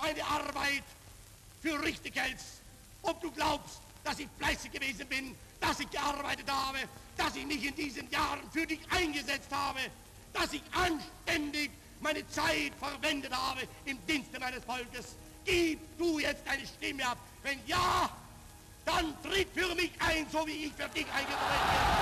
meine Arbeit für richtig hältst, ob du glaubst, dass ich fleißig gewesen bin, dass ich gearbeitet habe, dass ich mich in diesen Jahren für dich eingesetzt habe, dass ich anständig meine Zeit verwendet habe im Dienste meines Volkes. Gib du jetzt deine Stimme ab. Wenn ja, dann tritt für mich ein, so wie ich für dich eingetreten bin.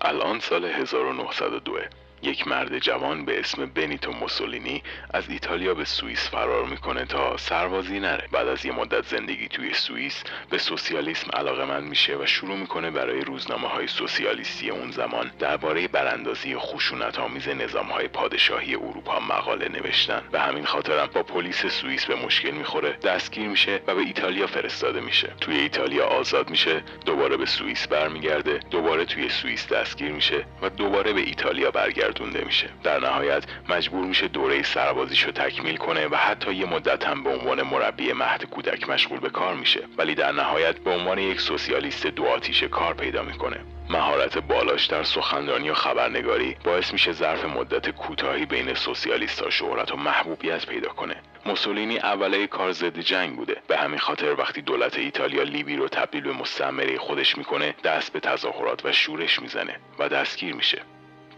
Alonso Alejandro 902 یک مرد جوان به اسم بنیتو موسولینی از ایتالیا به سوئیس فرار می‌کنه تا سربازی نره. بعد از یه مدت زندگی توی سوئیس به سوسیالیسم علاقمند میشه و شروع می‌کنه برای روزنامه های سوسیالیستی اون زمان درباره براندازی خشونت آمیز نظام های پادشاهی اروپا مقاله نوشتن. و همین خاطرم با پلیس سوئیس به مشکل می‌خوره دستگیر میشه و به ایتالیا فرستاده میشه. توی ایتالیا آزاد میشه دوباره به سوئیس برمیگرده دوباره توی سوئیس دستگیر میشه و دوباره به ایتالیا برگرده. برگردونده میشه. در نهایت مجبور میشه دوره سربازیشو تکمیل کنه و حتی یه مدت هم به عنوان مربی مهد کودک مشغول به کار میشه. ولی در نهایت به عنوان یک سوسیالیست دو آتیش کار پیدا می‌کنه. مهارت بالاش در سخنرانی و خبرنگاری باعث میشه ظرف مدت کوتاهی بین سوسیالیستها شهرت و محبوبیت پیدا کنه. موسولینی اوله کار ضد جنگ بوده. به همین خاطر وقتی دولت ایتالیا لیبی رو تبدیل به مستعمره خودش می‌کنه دست به تظاهرات و شورش می‌زنه و دستگیر میشه.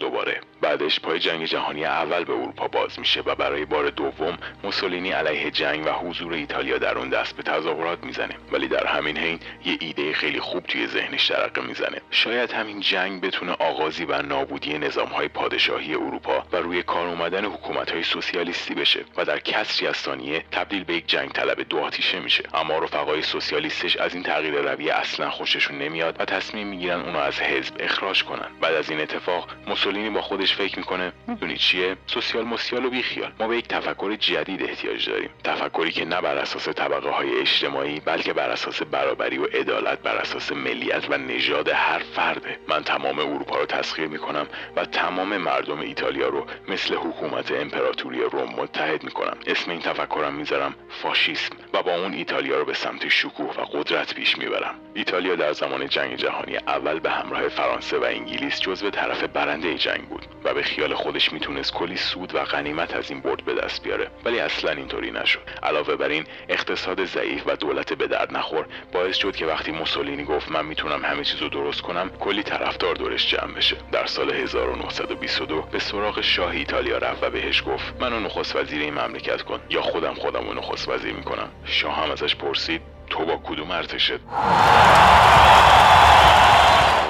دوباره. بعدش پای جنگ جهانی اول به اروپا باز میشه و برای بار دوم موسولینی علیه جنگ و حضور ایتالیا در اون دست به تظاهرات می‌زنه. ولی در همین حین یه ایده خیلی خوب توی ذهنش ترقه می‌زنه. شاید همین جنگ بتونه آغازی بر نابودی های پادشاهی اروپا و روی کار اومدن های سوسیالیستی بشه و در کسری از ثانیه تبدیل به یک جنگ طلب دو آتیشه میشه. اما رفقای سوسیالیستش از این تغییر رویه اصلا خوششون نمیاد و تصمیم می‌گیرن اونو از حزب اخراج کنن. بعد از این اتفاق با خودش فکر می‌کنه. می‌دونی چیه؟ سوسیال موسیال و بیخیال. ما به یک تفکر جدید احتیاج داریم. تفکری که نه بر اساس طبقه های اجتماعی بلکه بر اساس برابری و عدالت بر اساس ملیت و نژاد هر فرده. من تمام اروپا رو تسخیر می‌کنم و تمام مردم ایتالیا رو مثل حکومت امپراتوری روم متحد می‌کنم. اسم این تفکرم می‌ذارم فاشیسم و با اون ایتالیا رو به سمت شکوه و قدرت پیش می‌برم. ایتالیا در زمان جنگ جهانی اول به همراه فرانسه و انگلیس جزو طرف برنده جنگ بود و به خیال خودش می‌تونست کلی سود و غنیمت از این برد به دست بیاره. ولی اصلا اینطوری نشد. علاوه بر این اقتصاد ضعیف و دولت به درد نخور. باعث شد که وقتی موسولینی گفت من می‌تونم همه چیزو درست کنم کلی طرفدار دورش جمع بشه. در سال 1922 به سراغ شاه ایتالیا رفت و بهش گفت منو نخست وزیر این مملکت کن یا خودم خودم رو نخست وزیر می‌کنم. شاه هم ازش پرسید تو با کدوم ارتشت؟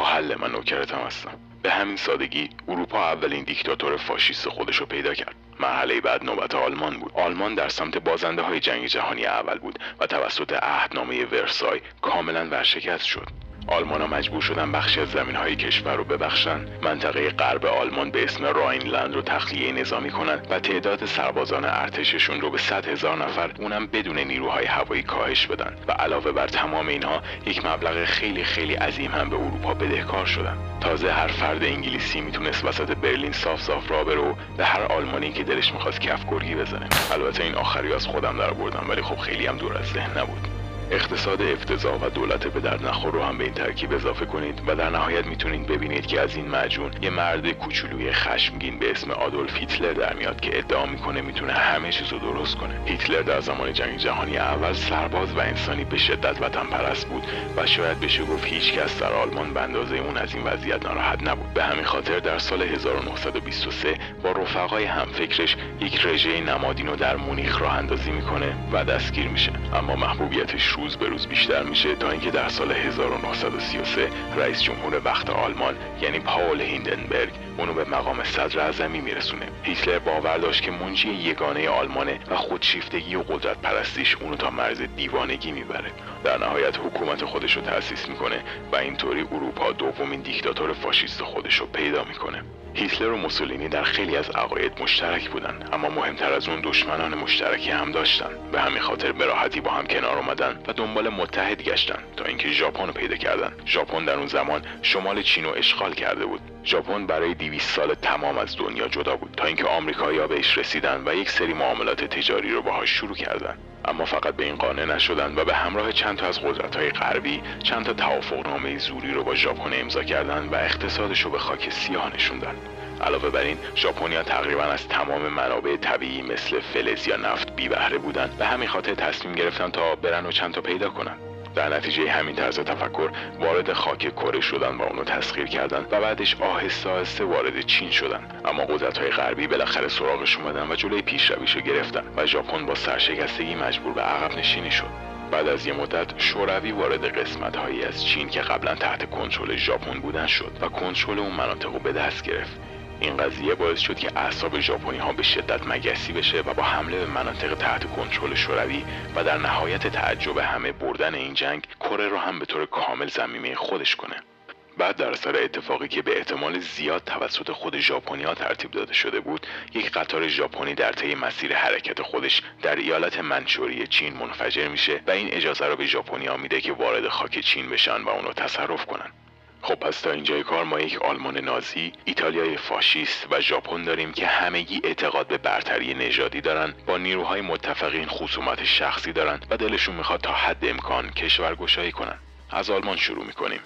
حل من نوکرتم هستم. به همین سادگی اروپا اولین دیکتاتور فاشیست خودش رو پیدا کرد. مرحله بعد نوبت آلمان بود. آلمان در سمت بازنده های جنگ جهانی اول بود و توسط عهدنامه ورسای کاملا ورشکست شد. آلمان ها مجبور شدن بخشی از زمین های کشور رو ببخشن. منطقه غرب آلمان به اسم راینلند رو تخلیه نظامی کنند و تعداد سربازان ارتششون رو به 100 هزار نفر اونم بدون نیروهای هوایی کاهش بدن. و علاوه بر تمام اینها یک مبلغ خیلی خیلی عظیم هم به اروپا بدهکار شدن. تازه هر فرد انگلیسی می‌تونست وسط برلین صاف صاف را برو به هر آلمانی که دلش می‌خواست کف گرگی بزنه. البته این آخری از خودم در بردم ولی خب خیلی هم دور از ذهن نبود. اقتصاد افتضاح و دولت به در نخور رو هم به این ترکیب اضافه کنید و در نهایت می‌تونید ببینید که از این معجون یه مرد کوچولوی خشمگین به اسم آدولف هیتلر در میاد که ادعا می‌کنه می‌تونه همه چیز رو درست کنه. هیتلر در زمان جنگ جهانی اول سرباز و انسانی به شدت وطن پرست بود و شاید بشه گفت هیچ کس در آلمان به اندازه اون از این وضعیت ناراحت نبود. به همین خاطر در سال 1923 با رفقای همفکرش یک رژه نمادین رو در مونیخ راه اندازی می‌کنه و دستگیر میشه. اما محبوبیتش روز به روز بیشتر میشه تا اینکه در سال 1933 رئیس جمهور وقت آلمان یعنی پاول هیندنبرگ اونو به مقام صدر اعظمی میرسونه. هیتلر باور داشت که منجی یگانه آلمانه و خودشیفتگی و قدرت پرستیش اونو تا مرز دیوانگی می‌بره. در نهایت حکومت خودش رو تأسیس می‌کنه و اینطوری اروپا دومین دیکتاتور فاشیست خودش رو پیدا می‌کنه. هیتلر و موسولینی در خیلی از عقاید مشترک بودن اما مهمتر از اون دشمنان مشترکی هم داشتن. به همین خاطر به راحتی با هم کنار اومدن و دنبال متحد گشتن تا اینکه ژاپن رو پیدا کردن. ژاپن در اون زمان شمال چین رو اشغال کرده بود. ژاپن برای 200 سال تمام از دنیا جدا بود تا اینکه آمریکایی‌ها بهش رسیدن و یک سری معاملات تجاری رو باهاش شروع کردن. اما فقط به این قانع نشدن و به همراه چند تا از قدرت‌های غربی چند تا توافقنامه زوری رو با ژاپن امضا کردن و اقتصادش رو به خاک سیاه نشوندن. علاوه بر این ژاپنیا تقریبا از تمام منابع طبیعی مثل فلز یا نفت بی بهره بودن به همین خاطر تصمیم گرفتن تا برن و چند تا پیدا کنن. در نتیجه همین طرز تفکر وارد خاک کره شدن و اونو تسخیر کردن و بعدش آهسته آهسته وارد چین شدن. اما قدرت های غربی بالاخره سراغش اومدن و جلوی پیشرویش رو گرفتن و ژاپن با سرشکستگی مجبور به عقب نشینی شد. بعد از یه مدت شوروی وارد قسمت هایی از چین که قبلا تحت کنترل ژاپن بودن شد و کنترل اون مناطق رو به دست گرفت. این قضیه باعث شد که اعصاب ژاپنی ها به شدت مگسی بشه و با حمله به مناطق تحت کنترل شوروی و در نهایت تعجب همه بردن این جنگ کره رو هم به طور کامل زمینه خودش کنه. بعد در اثر اتفاقی که به احتمال زیاد توسط خود ژاپنیا ترتیب داده شده بود یک قطار ژاپنی در طی مسیر حرکت خودش در ایالت منچوری چین منفجر میشه و این اجازه رو به ژاپنیا میده که وارد خاک چین بشن و اونو تصرف کنن. خب پس تا اینجای کار ما یک آلمان نازی، ایتالیای فاشیست و ژاپن داریم که همگی اعتقاد به برتری نژادی دارن با نیروهای متفقین خصومت شخصی دارن و دلشون می‌خواد تا حد امکان کشورگشایی کنن. از آلمان شروع می‌کنیم.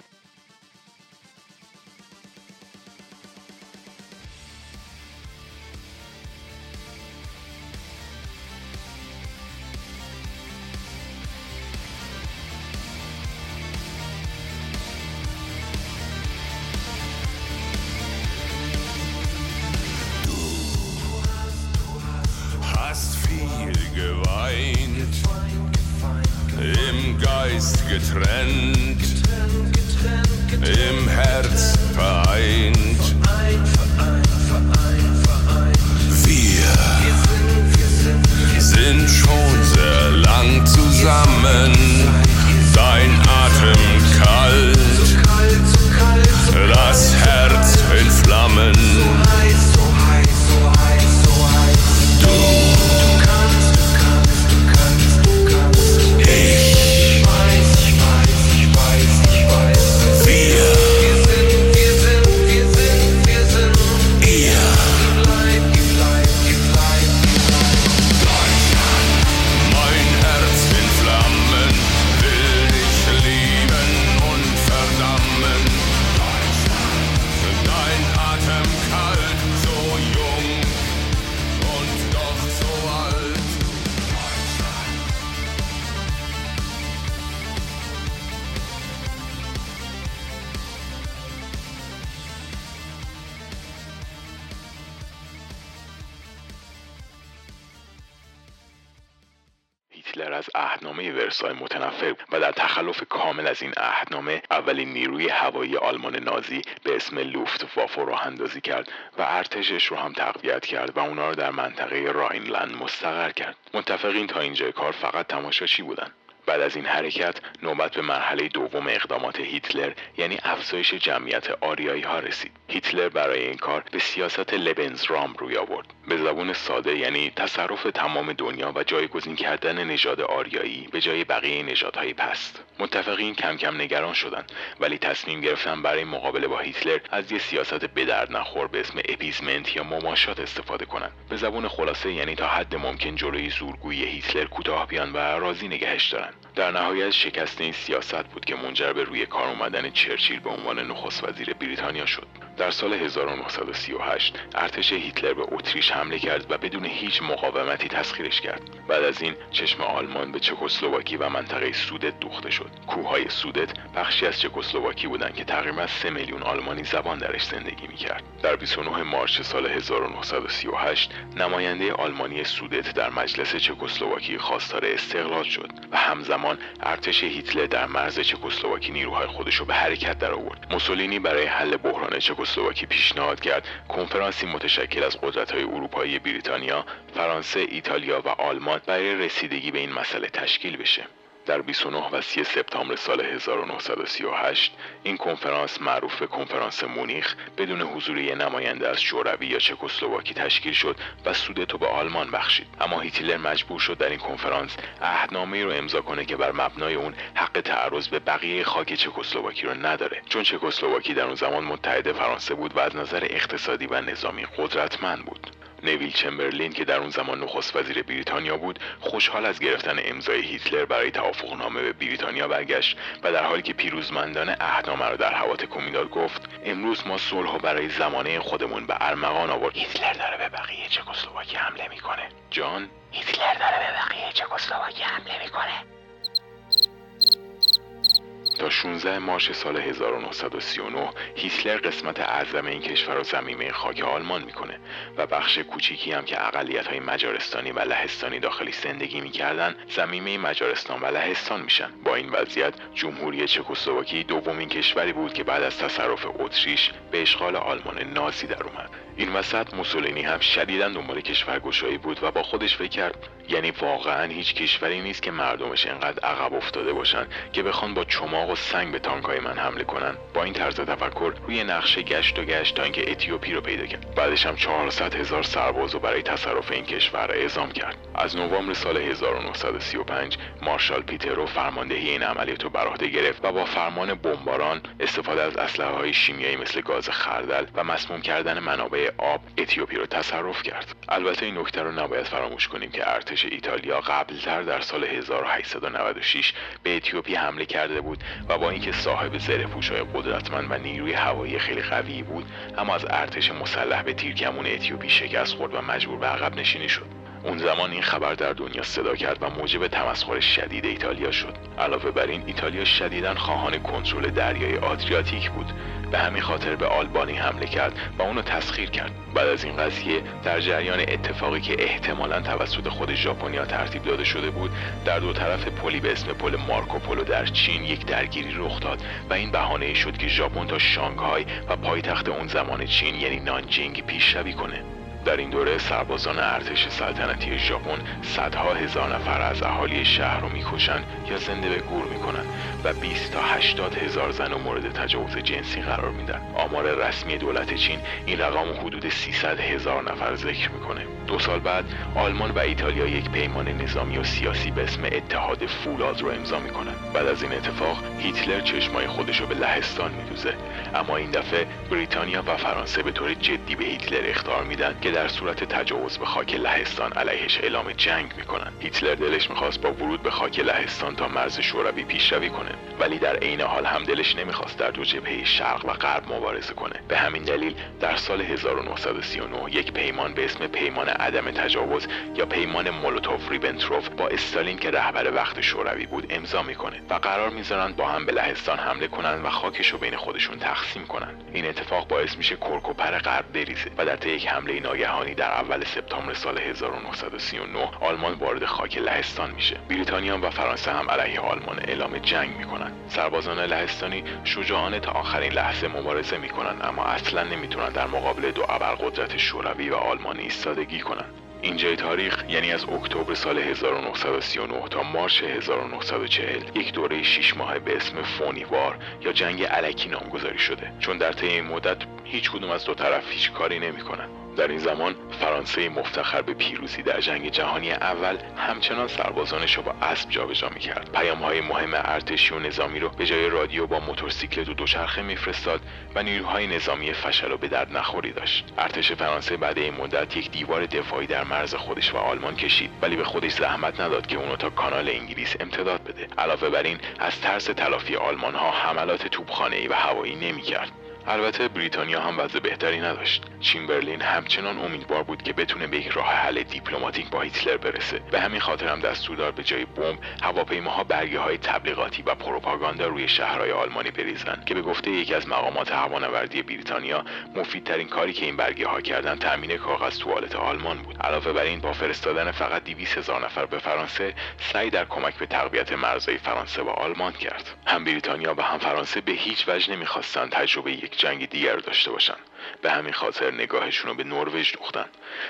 عهدنامه ورسای متنفر و در تخلف کامل از این عهدنامه اولین نیروی هوایی آلمان نازی به اسم لوفت وافو راه اندازی کرد و ارتشش رو هم تقویت کرد و اونا رو در منطقه راینلند مستقر کرد. متفقین تا اینجای کار فقط تماشاچی بودن. بعد از این حرکت نوبت به مرحله دوم اقدامات هیتلر یعنی افزایش جمعیت آریایی ها رسید. هیتلر برای این کار به سیاست رام روی آورد. به زبون ساده یعنی تصرف تمام دنیا و جایگزین کردن نژاد آریایی به جای بقیه نژادهای پست. متفقین کم کم نگران شدند ولی تصمیم گرفتن برای مقابله با هیتلر از یه سیاست به درد نخور به اسم اپیزمنت یا مماشات استفاده کنند. به زبون خلاصه یعنی تا حد ممکن جلوی زورگویی هیتلر کوتاه بیان و راضی نگهش دارن در نهایت شکست این سیاست بود که منجر به روی کار اومدن چرچیل به عنوان نخست وزیر بریتانیا شد. در سال 1938 ارتش هیتلر به اتریش حمله کرد و بدون هیچ مقاومتی تسخیرش کرد. بعد از این چشم آلمان به چکسلواکی و منطقه سودت دوخته شد. کوههای سودت بخشی از چکسلواکی بودند که تقریبا 3 میلیون آلمانی زبان درش زندگی می‌کرد. در 29 مارچ سال 1938 نماینده آلمانی سودت در مجلس چکسلواکی خواستار استقلال شد و همزمان ارتش هیتلر در مرز چکسلواکی نیروهای خودش رو به حرکت در آورد موسولینی برای حل بحران چکسلواکی پیشنهاد کرد کنفرانسی متشکل از قدرت‌های اروپایی بریتانیا، فرانسه، ایتالیا و آلمان برای رسیدگی به این مسئله تشکیل بشه. در 29 و 30 سپتامبر سال 1938 این کنفرانس معروف به کنفرانس مونیخ بدون حضور یک نماینده از شوروی یا چکسلواکی تشکیل شد و سودتو به آلمان بخشید. اما هیتلر مجبور شد در این کنفرانس عهدنامه رو امضا کنه که بر مبنای اون حق تعرض به بقیه خاک چکسلواکی رو نداره. چون چکسلواکی در اون زمان متحد فرانسه بود و از نظر اقتصادی و نظامی قدرتمند بود. نویل چمبرلین که در اون زمان نخست وزیر بریتانیا بود خوشحال از گرفتن امضای هیتلر برای توافقنامه به بریتانیا برگشت و در حالی که پیروزمندانه عهدنامه را در هواتکو می‌داد گفت امروز ما صلح و برای زمانه خودمون به ارمغان آورد. هیتلر داره به بقیه چکسلواکی حمله می‌کنه. جان؟ هیتلر داره به بقیه چکسلواکی حمله می‌کنه. تا 16 مارچ سال 1939 هیتلر قسمت اعظم این کشور را زمینه خاک آلمان می‌کنه و بخش کوچیکی هم که اقلیت های مجارستانی و لهستانی داخلی زندگی می‌کردن زمینه مجارستان و لهستان میشن. با این وضعیت جمهوری چکسلواکی دومین کشوری بود که بعد از تصرف اتریش به اشغال آلمان نازی در اومد. این وسط موسولینی هم شدیدا دنبال کشورگشایی بود و با خودش فکر کرد. یعنی واقعا هیچ کشوری نیست که مردمش انقدر عقب افتاده باشن که بخوان با چماق و سنگ به تانکای من حمله کنن با این طرز تفکر روی نقشه گشت و گشت تا اتیوپی رو پیدا کرد. بعدش هم 400 هزار سرباز رو برای تصرف این کشور اعزام کرد. از نوامبر سال 1935 مارشال پیترو فرماندهی این عملیات رو بر عهده گرفت و با فرمان بمباران استفاده از اسلحه های شیمیایی مثل گاز خردل و مسموم کردن منابع آب اتیوپی رو تصرف کرد. البته این نکته رو نباید فراموش کنیم که ارتش ایتالیا قبلتر در سال 1896 به اتیوپی حمله کرده بود و با اینکه صاحب زره های قدرتمند و نیروی هوایی خیلی قوی بود اما از ارتش مسلح به تیرکمون اتیوپی شکست خورد و مجبور به عقب نشینی شد. اون زمان این خبر در دنیا صدا کرد و موجب تمسخر شدید ایتالیا شد. علاوه بر این ایتالیا شدیدا خواهان کنترل دریای آدریاتیک بود. به همین خاطر به آلبانی حمله کرد و اونو تسخیر کرد. بعد از این قضیه در جریان اتفاقی که احتمالا توسط خود ژاپنیا ترتیب داده شده بود در دو طرف پلی به اسم پل مارکوپولو در چین یک درگیری رخ داد و این بهانه شد که ژاپن تا شانگهای و پایتخت اون زمان چین یعنی نانجینگ پیشروی کنه. در این دوره سربازان ارتش سلطنتی ژاپن صدها هزار نفر از اهالی شهر رو می‌کشن یا زنده به گور می‌کنن و 20 تا 80 هزار زن رو مورد تجاوز جنسی قرار میدن. آمار رسمی دولت چین این رقم حدود 300 هزار نفر ذکر می‌کنه. دو سال بعد آلمان و ایتالیا یک پیمان نظامی و سیاسی به اسم اتحاد فولاد رو امضا می‌کنن. بعد از این اتفاق هیتلر چشمای خودش رو به لهستان میدوزه. اما این دفعه بریتانیا و فرانسه به طور جدی به هیتلر اختار میدن که در صورت تجاوز به خاک لهستان علیهش اعلام جنگ می‌کنن. هیتلر دلش می‌خواست با ورود به خاک لهستان تا مرز شوروی پیشروی کنه. ولی در عین حال هم دلش نمی‌خواست در دو جبهه شرق و غرب مبارزه کنه. به همین دلیل در سال 1939 یک پیمان به اسم پیمان عدم تجاوز یا پیمان مولوتوف ریبنتروف با استالین که رهبر وقت شوروی بود امضا می‌کنه و قرار می‌ذارن با هم به لهستان حمله کنن و خاکش رو بین خودشون تقسیم کنن. این اتفاق باعث میشه کرکوپر غرب بریزه و در طی یک حمله ناگهانی در اول سپتامبر سال 1939 آلمان وارد خاک لهستان میشه. بریتانیا و فرانسه هم علیه آلمان اعلام جنگ می‌کنن. سربازان لهستانی شجاعانه تا آخرین لحظه مبارزه می‌کنن اما اصلا نمی‌تونن در مقابل دو ابرقدرت شوروی و آلمانی ایستادگی کنن. اینجای تاریخ یعنی از اکتبر سال 1939 تا مارچ 1940 یک دوره 6 ماه به اسم فونیوار یا جنگ علکی نامگذاری شده. چون در طی این مدت هیچ کدوم از دو طرف هیچ کاری نمی‌کنن. در این زمان فرانسه مفتخر به پیروزی در جنگ جهانی اول همچنان سربازانش را با اسب جابجا می‌کرد. پیام های مهم ارتشی و نظامی رو به جای رادیو با موتورسیکلت و دوچرخه میفرستاد و نیروهای نظامی فشل و به درد نخوری داشت. ارتش فرانسه بعد این مدت یک دیوار دفاعی در مرز خودش و آلمان کشید ولی به خودش زحمت نداد که اونو تا کانال انگلیس امتداد بده. علاوه بر این از ترس تلافی آلمان ها حملات توپخانه و هوایی نمی‌کرد. البته بریتانیا هم وضع بهتری نداشت. چیمبرلین همچنان امیدوار بود که بتونه به یک راه حل دیپلماتیک با هیتلر برسه. به همین خاطر هم دستور داد به جای بمب هواپیماها برگه های تبلیغاتی و پروپاگاندا روی شهرهای آلمانی بریزن که به گفته یکی از مقامات هوانوردی بریتانیا مفیدترین کاری که این برگه ها کردن تامین کاغذ توالت آلمان بود. علاوه بر این با فرستادن فقط 200 هزار نفر به فرانسه سعی در کمک به تقویت مرزهای فرانسه و آلمان کرد. هم بریتانیا و هم فرانسه به هیچ وجه نمی‌خواستند تجربه جنگ دیگر داشته باشن. به همین خاطر نگاهشون رو به نروژ دوختن.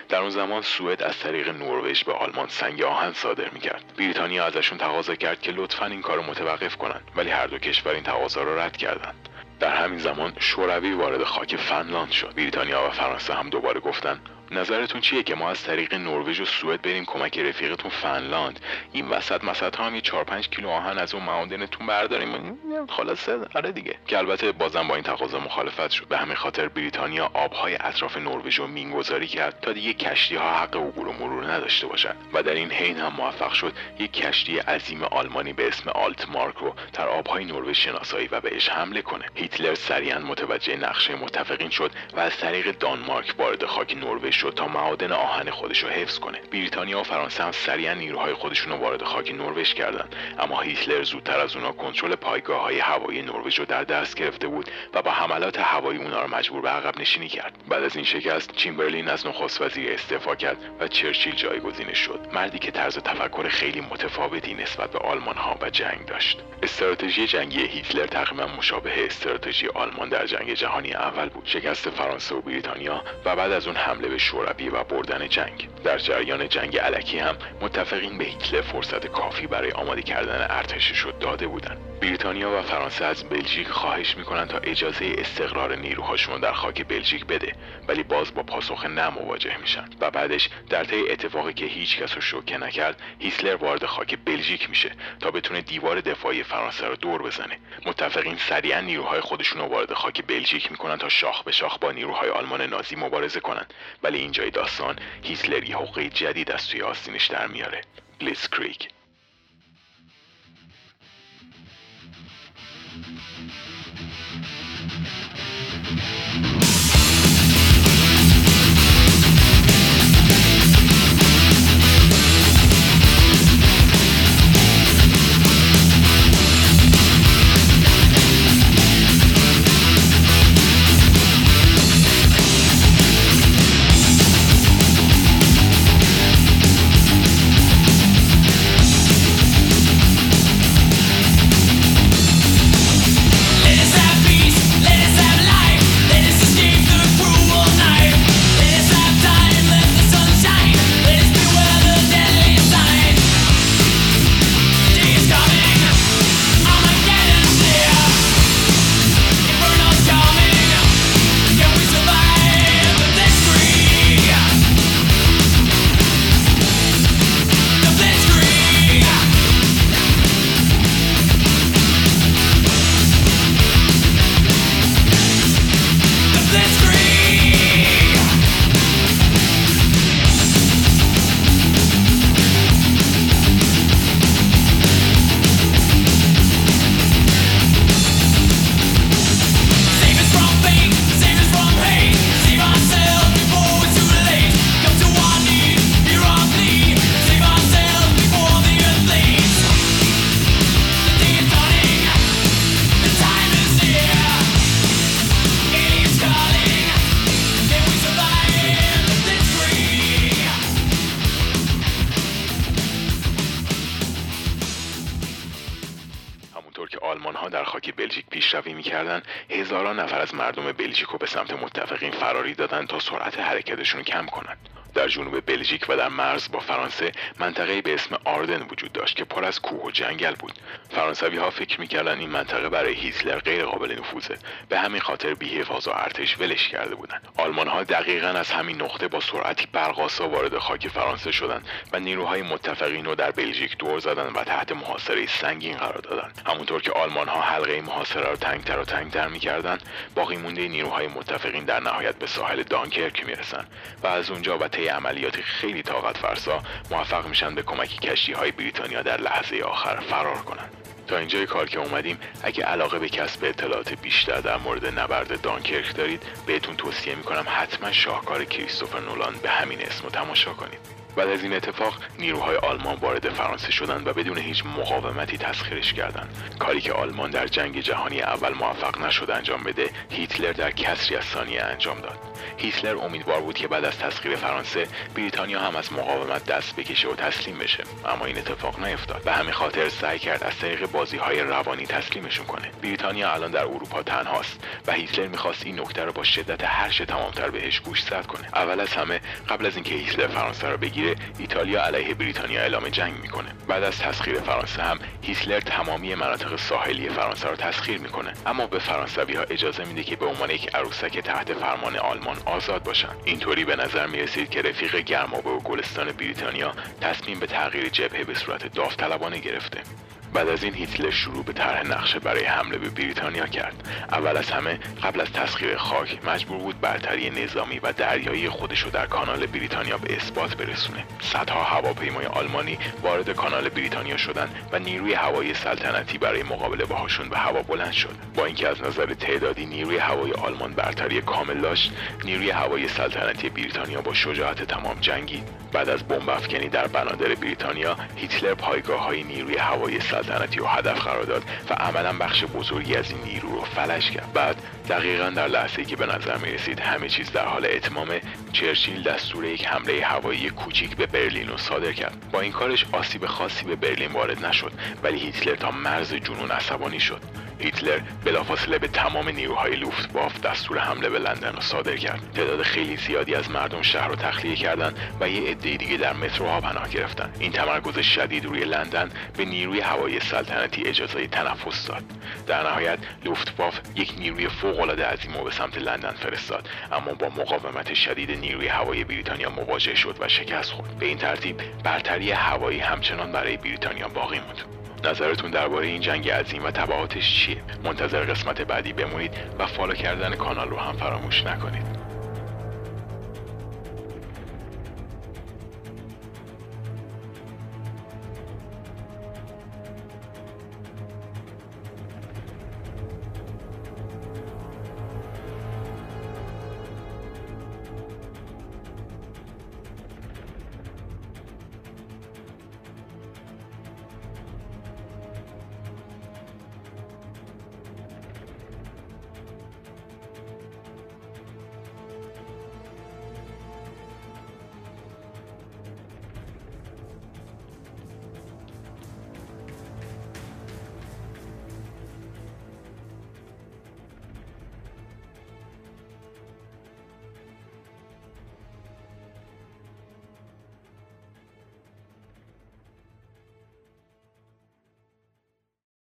در اون زمان سوئد از طریق نروژ به آلمان سنگ آهن صادر می‌کرد. بریتانیا ازشون تقاضا کرد که لطفا این کار متوقف کنن ولی هر دو کشور این تقاضا رو رد کردند. در همین زمان شوروی وارد خاک فنلاند شد. بریتانیا و فرانسه هم دوباره گفتن نظرتون چیه که ما از طریق نروژ و سوئد بریم کمک رفیقتون فنلاند؟ این وسط مسط هم یه 4 5 کیلو آهن از اون معادنتون برداریم. خلاصه آره دیگه. که البته بازم با این تقاضا مخالفت شد. به همین خاطر بریتانیا آبهای اطراف نروژ رو مینگذاری کرد تا دیگه کشتی ها حق عبور و مرور نداشته باشند و در این حین هم موفق شد یک کشتی عظیم آلمانی به اسم آلتمارک رو در آبهای نروژ شناسایی و بهش حمله کنه. هیتلر سریعا متوجه نقشه متفقین شد و از طریق دانمارک وارد خاک نروژ شد تا معادن آهن خودش رو حفظ کنه. بریتانیا و فرانسه هم سریعا نیروهای خودشون رو وارد خاک نروژ کردند اما هیتلر زودتر از اونا کنترل پایگاه های هوایی نروژ رو در دست گرفته بود و با حملات هوایی اونا رو مجبور به عقب نشینی کرد. بعد از این شکست چیمبرلین از نخست وزیر استعفا کرد و چرچیل جایگزینش شد. مردی که طرز تفکر خیلی متفاوتی نسبت به آلمان ها و جنگ داشت. استراتژی جنگی هیتلر تقریبا مشابه استراتژی آلمان در جنگ جهانی اول بود. شکست فرانسه و بریتانیا و بعد از اون حمله به شوروی و بردن جنگ. در جریان جنگ علکی هم متفقین به هیتلر فرصت کافی برای آماده کردن ارتشش داده بودند. بریتانیا و فرانسه از بلژیک خواهش می‌کنند تا اجازه استقرار نیروهاشون در خاک بلژیک بده ولی باز با پاسخ نه مواجه میشن. و بعدش در طی اتفاقی که هیچ کس رو شوکه نکرد هیتلر وارد خاک بلژیک میشه تا بتونه دیوار دفاعی فرانسه رو دور بزنه. متفقین سریعا نیروهای خودشون رو وارد خاک بلژیک می‌کنن تا شاخ به شاخ با نیروهای آلمان نازی مبارزه کنند ولی اینجای داستان هیتلر یه حقه جدید از توی آستینش در میاره. Blitzkrieg هزاران نفر از مردم بلژیک رو به سمت متفقین فراری دادن تا سرعت حرکتشون کم کنند. در جنوب بلژیک و در مرز با فرانسه منطقه به اسم آردن وجود داشت که پر از کوه و جنگل بود. فرانسوی ها فکر می‌کردن این منطقه برای هیتلر غیر قابل نفوذه. به همین خاطر بیحفاظ و ارتش ولش کرده بودند آلمان ها دقیقا از همین نقطه با سرعتی برق‌آسا وارد خاک فرانسه شدند و نیروهای متفقین رو در بلژیک دور زدن و تحت محاصره سنگین قرار دادند همونطور که آلمان ها حلقه محاصره را تنگتر و تنگتر می‌کردند باقی مونده نیروهای متفقین در نهایت به ساحل دانکرک می‌رسند و از اونجا و عملیاتی خیلی طاقت فرسا موفق میشن به کمک کشتی های بریتانیا در لحظه آخر فرار کنند تا اینجای کار که اومدیم اگه علاقه به کسب اطلاعات بیشتر در مورد نبرد دانکرک دارید بهتون توصیه می‌کنم حتما شاهکار کریستوفر نولان به همین اسم تماشا کنید. بعد از این اتفاق نیروهای آلمان وارد فرانسه شدند و بدون هیچ مقاومتی تسخیرش کردند. کاری که آلمان در جنگ جهانی اول موفق نشد انجام بده هیتلر در کسری از ثانیه انجام داد. هیتلر امیدوار بود که بعد از تسخیر فرانسه بریتانیا هم از مقاومت دست بکشه و تسلیم بشه. اما این اتفاق نیفتاد به همین خاطر سعی کرد از طریق بازی های روانی تسلیمشون کنه. بریتانیا الان در اروپا تنهاست و هیتلر می‌خواست این نکته رو با شدت هرچه تمامتر بهش گوشزد کنه. اول از همه قبل از اینکه هیتلر فرانسه رو بگیره ایتالیا علیه بریتانیا اعلام جنگ می‌کنه. بعد از تسخیر فرانسه هم هیتلر تمامی مناطق ساحلی فرانسه رو تسخیر می‌کنه. اما به فرانسوی ها اجازه میده که به عنوان یک عروسک تحت فرمان آلمان آزاد باشند اینطوری به نظر می رسید که رفیق گرمابه و گلستان بریتانیا تصمیم به تغییر جبهه به صورت داوطلبانه گرفته. بعد از این هیتلر شروع به طرح نقشه برای حمله به بریتانیا کرد. اول از همه قبل از تسخیر خاک مجبور بود برتری نظامی و دریایی خودش رو در کانال بریتانیا به اثبات برسونه. صدها هواپیمای آلمانی وارد کانال بریتانیا شدند و نیروی هوایی سلطنتی برای مقابله باهاشون به هوا بلند شد. با اینکه از نظر تعدادی نیروی هوایی آلمان برتری کامل داشت نیروی هوایی سلطنتی بریتانیا با شجاعت تمام جنگید. بعد از بمب افکنی در بنادر بریتانیا هیتلر پایگاه های نیروی هوایی رو هدف قرار داد و عملا بخش بزرگی از این نیرو رو فلج کرد. بعد دقیقا در لحظه که به نظر می رسید همه چیز در حال اتمامه چرچیل دستور یک حمله هوایی کوچیک به برلین رو صادر کرد. با این کارش آسیب خاصی به برلین وارد نشد ولی هیتلر تا مرز جنون عصبانی شد. هیتلر بلافاصله به تمام نیروهای باف دستور حمله به لندن را صادر کرد. تعداد خیلی زیادی از مردم شهر را تخلیه کردند و یه عده دیگه در متروها پناه گرفتن. این تمرکز شدید روی لندن به نیروی هوایی سلطنتی اجازه تنفس داد. در نهایت باف یک نیروی فوقالعاده عظیم به سمت لندن فرستاد اما با مقاومت شدید نیروی هوایی بریتانیا مواجه شد و شکست خورد. به این ترتیب برتری هوایی همچنان برای بریتانیا باقی موند. نظرتون درباره این جنگ عظیم و تبعاتش چیه؟ منتظر قسمت بعدی بمونید و فالو کردن کانال رو هم فراموش نکنید.